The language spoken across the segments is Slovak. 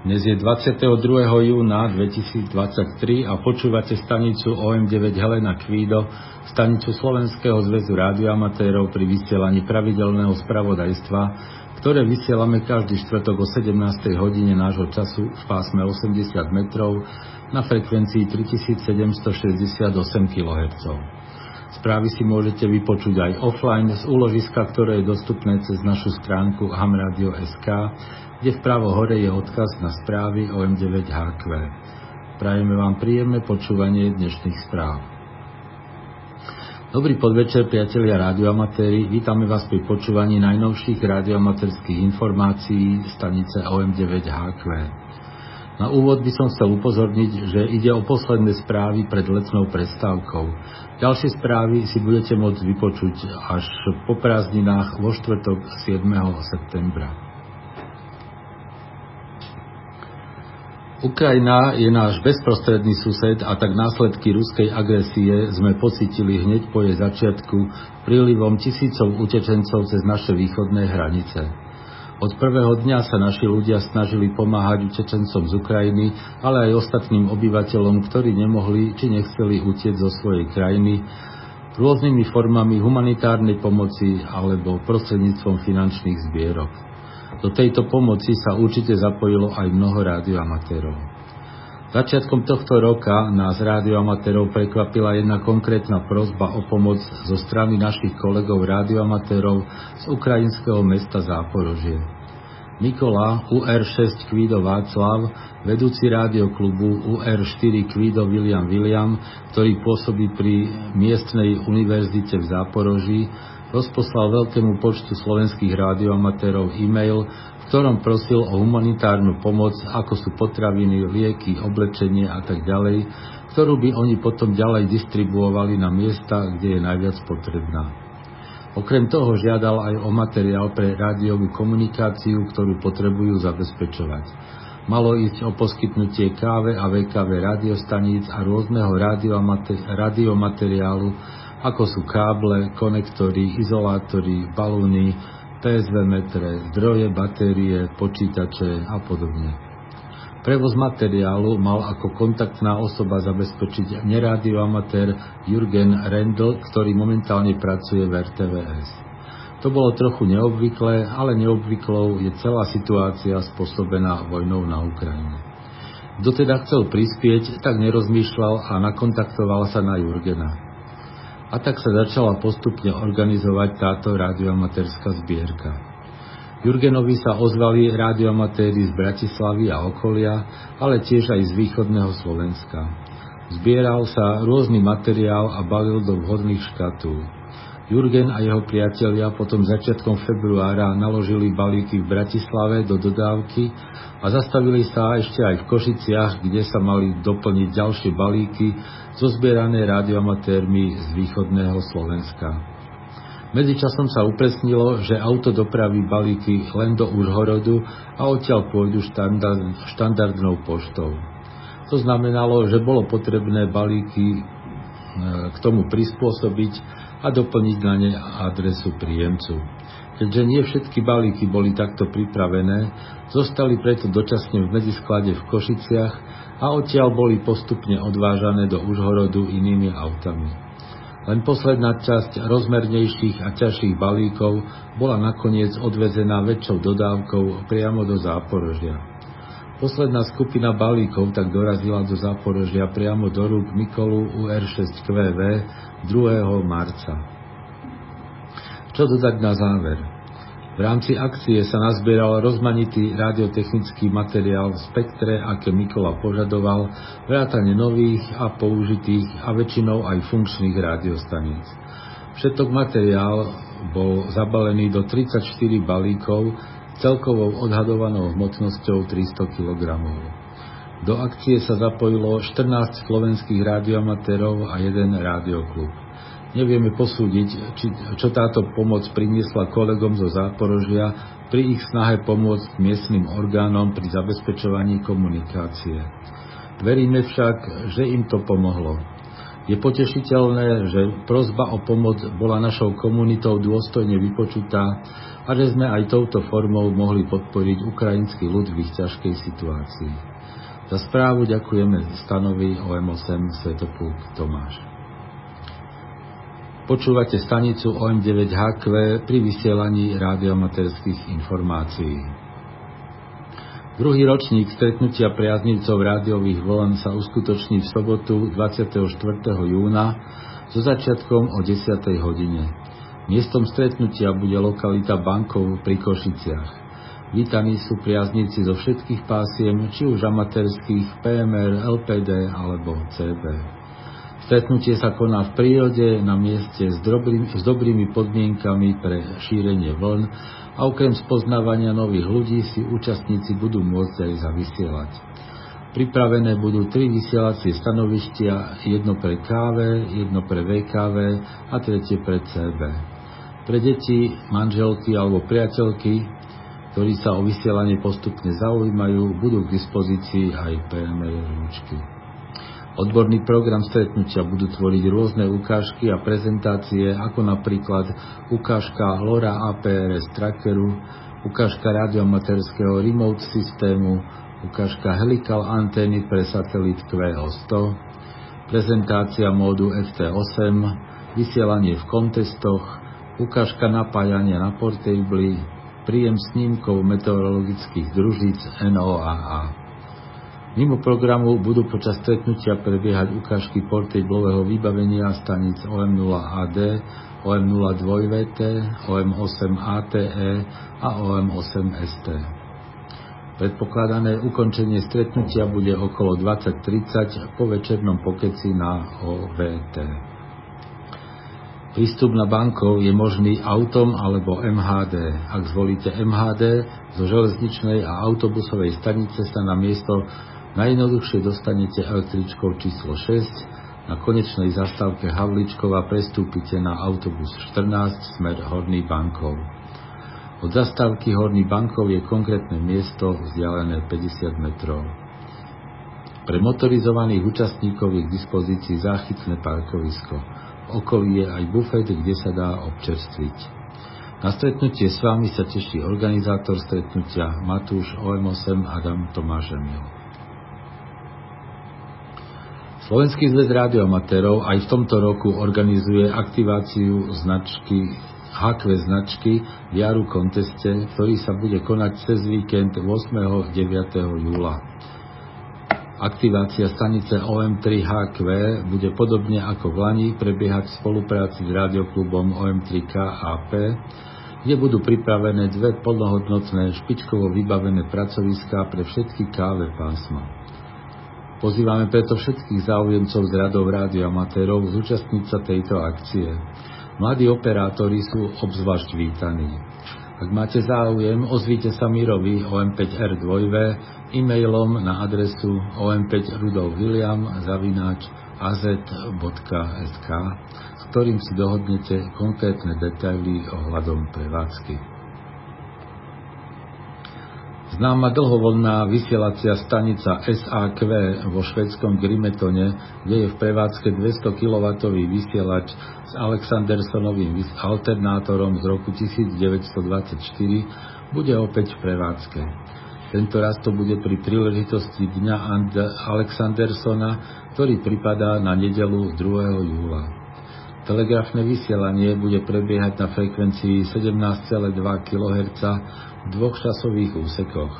Dnes je 22. júna 2023 a počúvate stanicu OM9 Helena Kvído, stanicu Slovenského zväzu rádioamatérov pri vysielaní pravidelného spravodajstva, ktoré vysielame každý štvrtok o 17. hodine nášho času v pásme 80 metrov na frekvencii 3768 kHz. Správy si môžete vypočuť aj offline z úložiska, ktoré je dostupné cez našu stránku hamradio.sk kde vpravo hore je odkaz na správy o M9HQ. Prajeme vám príjemné počúvanie dnešných správ. Dobrý podvečer, priatelia radioamatéri. Vítame vás pri počúvaní najnovších radioamatérských informácií stanice OM9HQ. Na úvod by som chcel upozorniť, že ide o posledné správy pred letnou prestávkou. Ďalšie správy si budete môcť vypočuť až po prázdninách vo štvrtok 7. septembra. Ukrajina je náš bezprostredný sused a tak následky ruskej agresie sme pocitili hneď po jej začiatku prílivom tisícov utečencov cez naše východné hranice. Od prvého dňa sa naši ľudia snažili pomáhať utečencom z Ukrajiny, ale aj ostatným obyvateľom, ktorí nemohli či nechceli utieť zo svojej krajiny rôznymi formami humanitárnej pomoci alebo prostredníctvom finančných zbierok. Do tejto pomoci sa určite zapojilo aj mnoho rádioamatérov. Začiatkom tohto roka nás rádioamatérov prekvapila jedna konkrétna prozba o pomoc zo strany našich kolegov rádioamatérov z ukrajinského mesta Záporožie. Nikola UR6 Kvído Václav, vedúci rádioklubu UR4 Kvído William William, ktorý pôsobí pri miestnej univerzite v Záporoží, rozposlal veľkému počtu slovenských rádioamatérov e-mail, v ktorom prosil o humanitárnu pomoc, ako sú potraviny, lieky, oblečenie a tak ďalej, ktorú by oni potom ďalej distribuovali na miesta, kde je najviac potrebná. Okrem toho žiadal aj o materiál pre rádiovú komunikáciu, ktorú potrebujú zabezpečovať. Malo ísť o poskytnutie káve a VKV radiostaníc a rôzneho radiomateriálu, ako sú káble, konektory, izolátory, balóny, PSV metre, zdroje, batérie, počítače a podobne. Prevoz materiálu mal ako kontaktná osoba zabezpečiť neradioamatér Jürgen Rendl, ktorý momentálne pracuje v RTVS. To bolo trochu neobvyklé, ale neobvyklou je celá situácia spôsobená vojnou na Ukrajine. Kto teda chcel prispieť, tak nerozmýšľal a nakontaktoval sa na Jurgena. A tak sa začala postupne organizovať táto radioamatérská zbierka. Jurgenovi sa ozvali radioamatéri z Bratislavy a okolia, ale tiež aj z východného Slovenska. Zbieral sa rôzny materiál a balil do vhodných škatúl. Jurgen a jeho priatelia potom začiatkom februára naložili balíky v Bratislave do dodávky a zastavili sa ešte aj v Košiciach, kde sa mali doplniť ďalšie balíky zozbierané radioamatérmi z východného Slovenska. Medzičasom sa upresnilo, že auto dopraví balíky len do Užhorodu a odtiaľ pôjdu štandard, štandardnou poštou. To znamenalo, že bolo potrebné balíky e, k tomu prispôsobiť a doplniť na ne adresu príjemcu. Keďže nie všetky balíky boli takto pripravené, zostali preto dočasne v medzisklade v Košiciach a odtiaľ boli postupne odvážané do Užhorodu inými autami. Len posledná časť rozmernejších a ťažších balíkov bola nakoniec odvezená väčšou dodávkou priamo do Záporožia. Posledná skupina balíkov tak dorazila do Záporožia priamo do rúk Mikolu UR6QV 2. marca. Čo dodať na záver? V rámci akcie sa nazbieral rozmanitý radiotechnický materiál v spektre, aké Mikola požadoval, vrátane nových a použitých a väčšinou aj funkčných radiostaníc. Všetok materiál bol zabalený do 34 balíkov celkovou odhadovanou hmotnosťou 300 kg. Do akcie sa zapojilo 14 slovenských radioamatérov a jeden radioklub nevieme posúdiť, či, čo táto pomoc priniesla kolegom zo Záporožia pri ich snahe pomôcť miestnym orgánom pri zabezpečovaní komunikácie. Veríme však, že im to pomohlo. Je potešiteľné, že prozba o pomoc bola našou komunitou dôstojne vypočutá a že sme aj touto formou mohli podporiť ukrajinský ľud v ich ťažkej situácii. Za správu ďakujeme stanovi OM8 Svetopluk Tomáš. Počúvate stanicu OM9HQ pri vysielaní rádiomaterských informácií. Druhý ročník stretnutia priaznivcov rádiových vln sa uskutoční v sobotu 24. júna so začiatkom o 10. hodine. Miestom stretnutia bude lokalita Bankov pri Košiciach. Vítaní sú priaznivci zo všetkých pásiem, či už amatérských, PMR, LPD alebo CB. Stretnutie sa koná v prírode na mieste s, dobrým, s dobrými podmienkami pre šírenie vln a okrem spoznávania nových ľudí si účastníci budú môcť aj zavysielať. Pripravené budú tri vysielacie stanovištia, jedno pre KV, jedno pre VKV a tretie pre CB. Pre deti, manželky alebo priateľky, ktorí sa o vysielanie postupne zaujímajú, budú k dispozícii aj PMR ručky. Odborný program stretnutia budú tvoriť rôzne ukážky a prezentácie, ako napríklad ukážka LoRa APRS trackeru, ukážka radiomaterského remote systému, ukážka helical antény pre satelit QO100, prezentácia módu FT8, vysielanie v kontestoch, ukážka napájania na portably, príjem snímkov meteorologických družíc NOAA. Mimo programu budú počas stretnutia prebiehať ukážky portablového vybavenia staníc OM0AD, OM02VT, OM8ATE a OM8ST. Predpokladané ukončenie stretnutia bude okolo 20.30 po večernom pokeci na OVT. Prístup na bankov je možný autom alebo MHD. Ak zvolíte MHD, zo železničnej a autobusovej stanice sa na miesto Najjednoduchšie dostanete električkou číslo 6, na konečnej zastávke Havličkova prestúpite na autobus 14 smer Horný bankov. Od zastávky Horný bankov je konkrétne miesto vzdialené 50 metrov. Pre motorizovaných účastníkov je k dispozícii záchytné parkovisko. V okolí je aj bufet, kde sa dá občerstviť. Na stretnutie s vami sa teší organizátor stretnutia Matúš OM8 Adam Tomáš Emil. Slovenský zväz rádioamatérov aj v tomto roku organizuje aktiváciu značky HQ značky v Jaru konteste, ktorý sa bude konať cez víkend 8. 9. júla. Aktivácia stanice OM3HQ bude podobne ako v Lani prebiehať v spolupráci s radioklubom OM3KAP, kde budú pripravené dve plnohodnotné špičkovo vybavené pracoviská pre všetky káve pásma. Pozývame preto všetkých záujemcov z radov rádioamatérov zúčastniť sa tejto akcie. Mladí operátori sú obzvlášť vítaní. Ak máte záujem, ozvíte sa Mirovi OM5R2 e-mailom na adresu om5rudolwilliam zavináč az.sk, s ktorým si dohodnete konkrétne detaily ohľadom prevádzky. Známa dlhovodná vysielacia stanica SAQ vo švedskom Grimetone, kde je v prevádzke 200 kW vysielač s Alexandersonovým alternátorom z roku 1924, bude opäť v prevádzke. Tento raz to bude pri príležitosti Dňa Alexandersona, ktorý pripadá na nedelu 2. júla. Telegrafné vysielanie bude prebiehať na frekvencii 17,2 kHz dvoch časových úsekoch.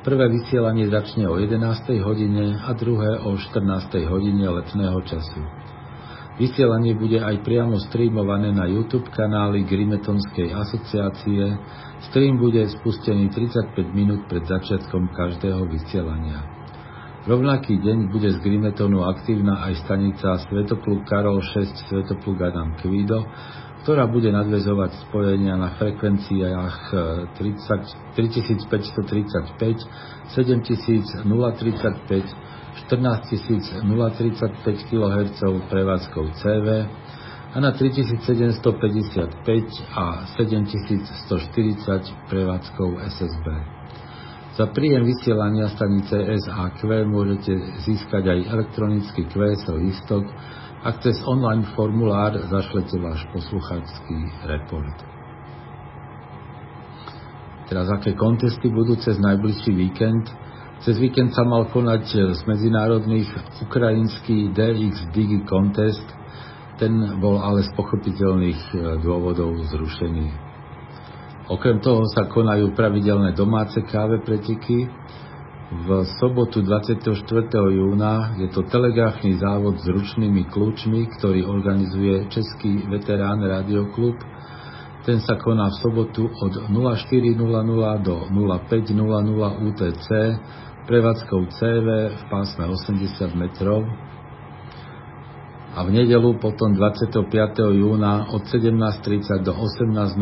Prvé vysielanie začne o 11. hodine a druhé o 14. hodine letného času. Vysielanie bude aj priamo streamované na YouTube kanály Grimetonskej asociácie, stream bude spustený 35 minút pred začiatkom každého vysielania. Rovnaký deň bude z Grimetonu aktívna aj stanica Svetopluk Karol 6 Svetopluk Adam Kvido, ktorá bude nadvezovať spojenia na frekvenciách 30, 3535, 7000, 035, 14035 kHz prevádzkou CV a na 3755 a 7140 prevádzkou SSB. Za príjem vysielania stanice SAQ môžete získať aj elektronický QSL listok ak cez online formulár zašlete váš poslucháčský report. Teraz aké kontesty budú cez najbližší víkend? Cez víkend sa mal konať z medzinárodných ukrajinský DX Digi Contest, ten bol ale z pochopiteľných e, dôvodov zrušený. Okrem toho sa konajú pravidelné domáce káve preteky. V sobotu 24. júna je to telegrafný závod s ručnými kľúčmi, ktorý organizuje Český veterán Radioklub. Ten sa koná v sobotu od 04.00 do 05.00 UTC prevádzkou CV v pásme 80 metrov a v nedelu potom 25. júna od 17.30 do 18.00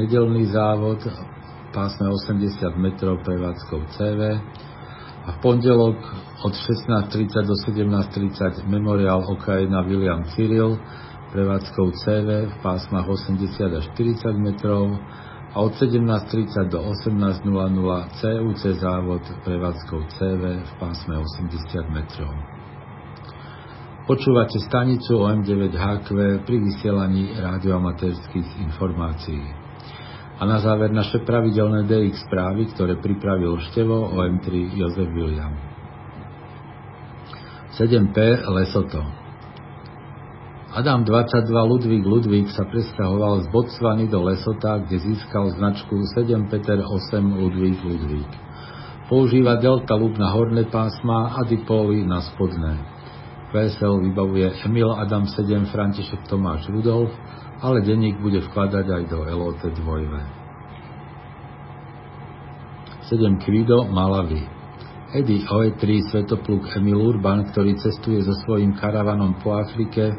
nedelný závod pásme 80 metrov prevádzkou CV a v pondelok od 16.30 do 17.30 memoriál Okrajina William Cyril prevádzkou CV v pásmach 80 až 40 metrov a od 17.30 do 18.00 CUC závod prevádzkou CV v pásme 80 metrov. Počúvate stanicu OM9HQ pri vysielaní rádioamatérských informácií. A na záver naše pravidelné DX správy, ktoré pripravil števo OM3 Jozef William. 7P Lesoto Adam 22 Ludvík Ludvík sa presťahoval z Botswany do Lesota, kde získal značku 7 Peter 8 Ludvík Ludvík. Používa delta lúb na horné pásma a dipóly na spodné. VSL vybavuje Emil Adam 7 František Tomáš Rudolf, ale denník bude vkladať aj do LOT 2. 7 Kvido Malavy Eddie OE3 Svetopluk Emil Urban, ktorý cestuje so svojím karavanom po Afrike,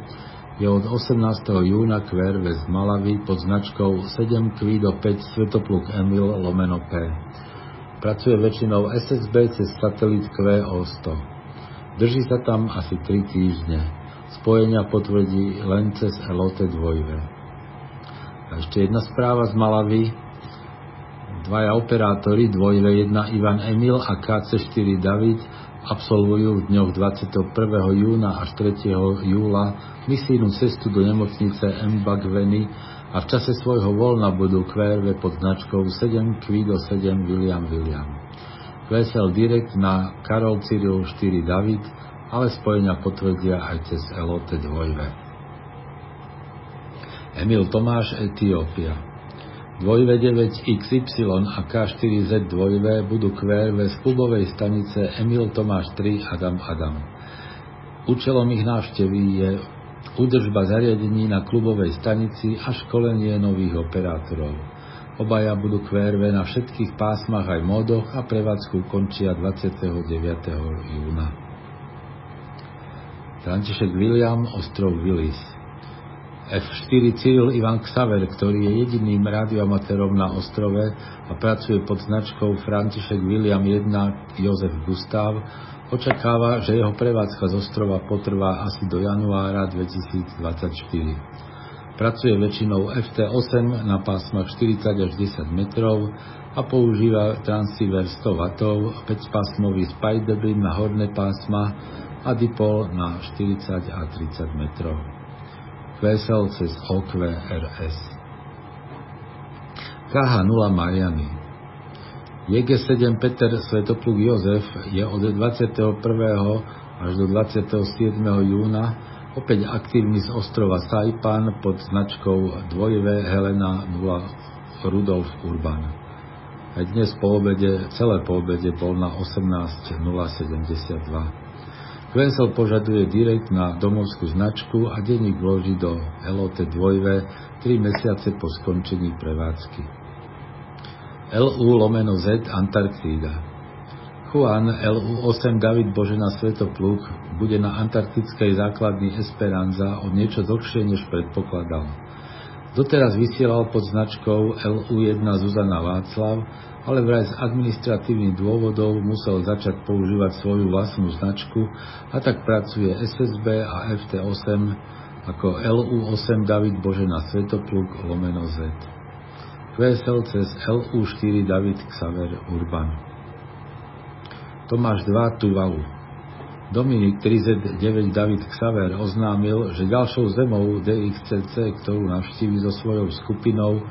je od 18. júna QRV z Malavy pod značkou 7 Kvido 5 Svetopluk Emil lomeno P. Pracuje väčšinou SSB cez satelit QO100. Drží sa tam asi 3 týždne. Spojenia potvrdí len cez LOT 2. A ešte jedna správa z Malavy. Dvaja operátori, dvojve 1 Ivan Emil a KC4 David absolvujú v dňoch 21. júna až 3. júla misijnú cestu do nemocnice M. Bagveny a v čase svojho voľna budú QRV pod značkou 7 Quido 7 William William. QSL Direct na Karol Cyril 4 David, ale spojenia potvrdia aj cez LOT 2. Emil Tomáš, Etiópia 2V9XY a K4Z 2V budú QRV z klubovej stanice Emil Tomáš 3 Adam Adam. Účelom ich návštevy je údržba zariadení na klubovej stanici a školenie nových operátorov. Obaja budú QRV na všetkých pásmach aj módoch a prevádzku končia 29. júna. František William, ostrov Willis F4 Cyril Ivan Xaver, ktorý je jediným radioamatérom na ostrove a pracuje pod značkou František William 1 Jozef Gustav, očakáva, že jeho prevádzka z ostrova potrvá asi do januára 2024. Pracuje väčšinou FT8 na pásmach 40 až 10 metrov a používa transceiver 100 W, 5-pásmový Spiderbeam na horné pásma a dipol na 40 a 30 metrov vesel cez OQRS. KH0 Miami JG7 Peter Svetopluk Jozef je od 21. až do 27. júna opäť aktívny z ostrova Saipan pod značkou 2V Helena 0 Rudolf Urban. Aj dnes po obede, celé po obede bol na 18.072. QSL požaduje direkt na domovskú značku a denník vloží do LOT 2 3 mesiace po skončení prevádzky. LU lomeno Z Antarktída Juan LU-8 David Božena Svetopluk bude na antarktickej základni Esperanza o niečo dlhšie, než predpokladal. Doteraz vysielal pod značkou LU-1 Zuzana Václav, ale vraj z administratívnych dôvodov musel začať používať svoju vlastnú značku a tak pracuje SSB a FT8 ako LU8 David Božena Svetopluk lomeno Z. QSL cez LU4 David Xaver Urban. Tomáš 2 Tuvalu Dominik 39 David Xaver oznámil, že ďalšou zemou DXCC, ktorú navštívi so svojou skupinou,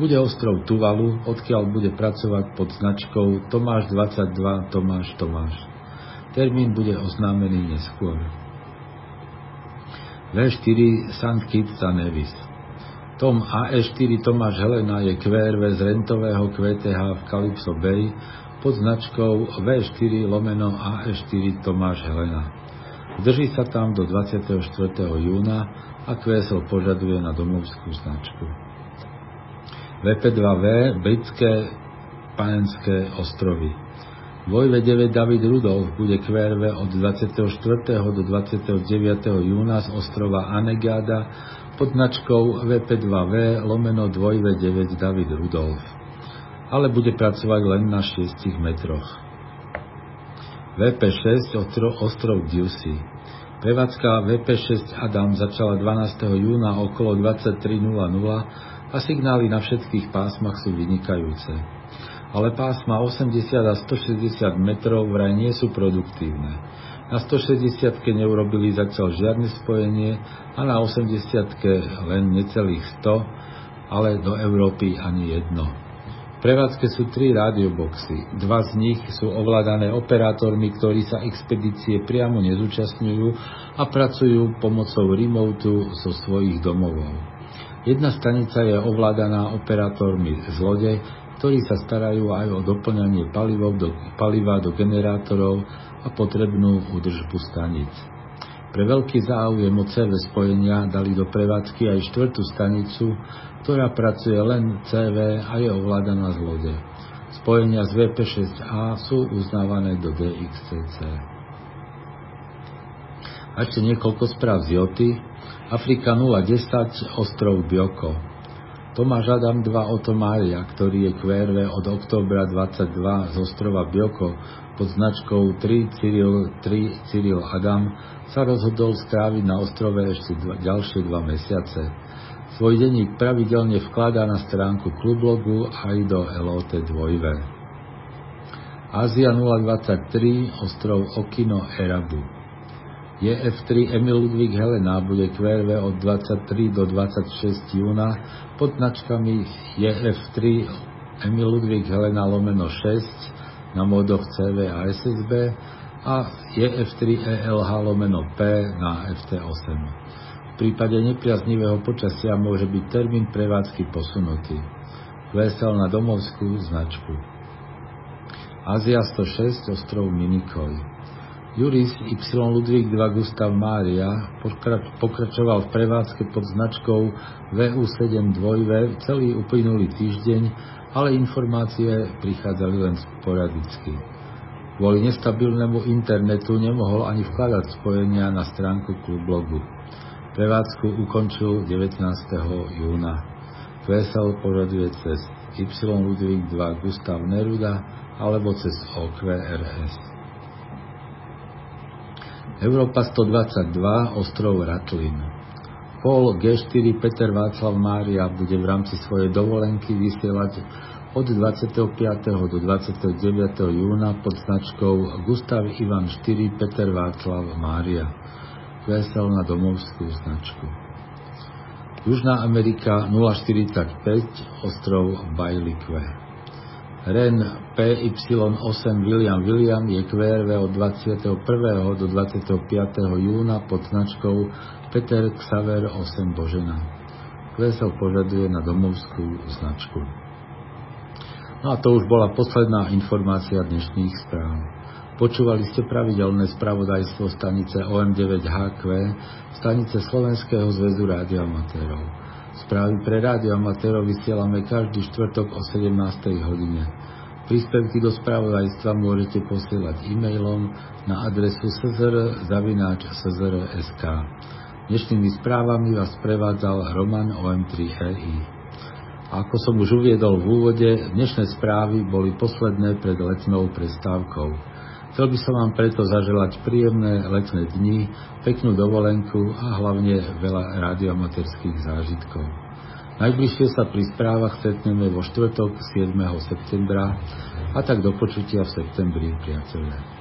bude ostrov Tuvalu, odkiaľ bude pracovať pod značkou Tomáš 22 Tomáš Tomáš. Termín bude oznámený neskôr. V4 St. Kitts a Nevis Tom AE4 Tomáš Helena je QRV z rentového QTH v Calypso Bay pod značkou V4 lomeno AE4 Tomáš Helena. Drží sa tam do 24. júna a QSL požaduje na domovskú značku. VP2V Britské Panenské ostrovy Vojve 9 David Rudolf bude QRV od 24. do 29. júna z ostrova Anegada pod značkou VP2V lomeno 2V9 David Rudolf. Ale bude pracovať len na 6 metroch. VP6 ostrov, Ducey. Prevádzka VP6 Adam začala 12. júna okolo 23.00 a signály na všetkých pásmach sú vynikajúce ale pásma 80 a 160 metrov vraj nie sú produktívne. Na 160 neurobili zatiaľ žiadne spojenie a na 80 len necelých 100, ale do Európy ani jedno. Prevádzke sú tri rádioboxy. Dva z nich sú ovládané operátormi, ktorí sa expedície priamo nezúčastňujú a pracujú pomocou remotu zo svojich domovov. Jedna stanica je ovládaná operátormi z lode, ktorí sa starajú aj o doplňanie palivov do, paliva do generátorov a potrebnú údržbu staníc. Pre veľký záujem o CV spojenia dali do prevádzky aj štvrtú stanicu, ktorá pracuje len CV a je ovládaná z lode. Spojenia z VP6A sú uznávané do DXCC. A ešte niekoľko správ z Joty. Afrika 010, ostrov Bioko. Tomáš Adam 2 Oto Mária, ktorý je QRV od oktobra 22 z ostrova Bioko pod značkou 3 Cyril, 3 Cyril Adam, sa rozhodol stráviť na ostrove ešte dva, ďalšie dva mesiace. Svoj denník pravidelne vkladá na stránku klublogu aj do LOT 2. Ázia 023, ostrov Okino Erabu. JF3 Emil Ludvík Helena bude QRV od 23 do 26 júna pod značkami JF3 Emil Ludvík Helena lomeno 6 na módoch CV a SSB a JF3 ELH lomeno P na FT8. V prípade nepriaznivého počasia môže byť termín prevádzky posunutý. Vesel na domovskú značku. Azia 106, ostrov Minikoj. Juris Y. Ludvík II Gustav Mária pokračoval v prevádzke pod značkou VU7 2V celý uplynulý týždeň, ale informácie prichádzali len sporadicky. Kvôli nestabilnému internetu nemohol ani vkladať spojenia na stránku klublogu. Prevádzku ukončil 19. júna. VSL poraduje cez Y. Ludvík II Gustav Neruda alebo cez OQRS. Európa 122, ostrov Ratlin. Pol G4 Peter Václav Mária bude v rámci svojej dovolenky vysielať od 25. do 29. júna pod značkou Gustav Ivan 4 Peter Václav Mária. Vesel na domovskú značku. Južná Amerika 045, ostrov Bajlikve. REN PY8 William William je QRV od 21. do 25. júna pod značkou Peter Xaver 8 Božena. QSL požaduje na domovskú značku. No a to už bola posledná informácia dnešných správ. Počúvali ste pravidelné spravodajstvo stanice OM9HQ, stanice Slovenského zväzu rádioamatérov. Správy pre rádio amatérov vysielame každý štvrtok o 17. hodine. Príspevky do spravodajstva môžete posielať e-mailom na adresu szr.sk. Dnešnými správami vás prevádzal Roman OM3EI. A ako som už uviedol v úvode, dnešné správy boli posledné pred letnou prestávkou. Chcel by som vám preto zaželať príjemné letné dni, peknú dovolenku a hlavne veľa radiomaterských zážitkov. Najbližšie sa pri správach stretneme vo štvrtok 7. septembra a tak do počutia v septembri, priatelia.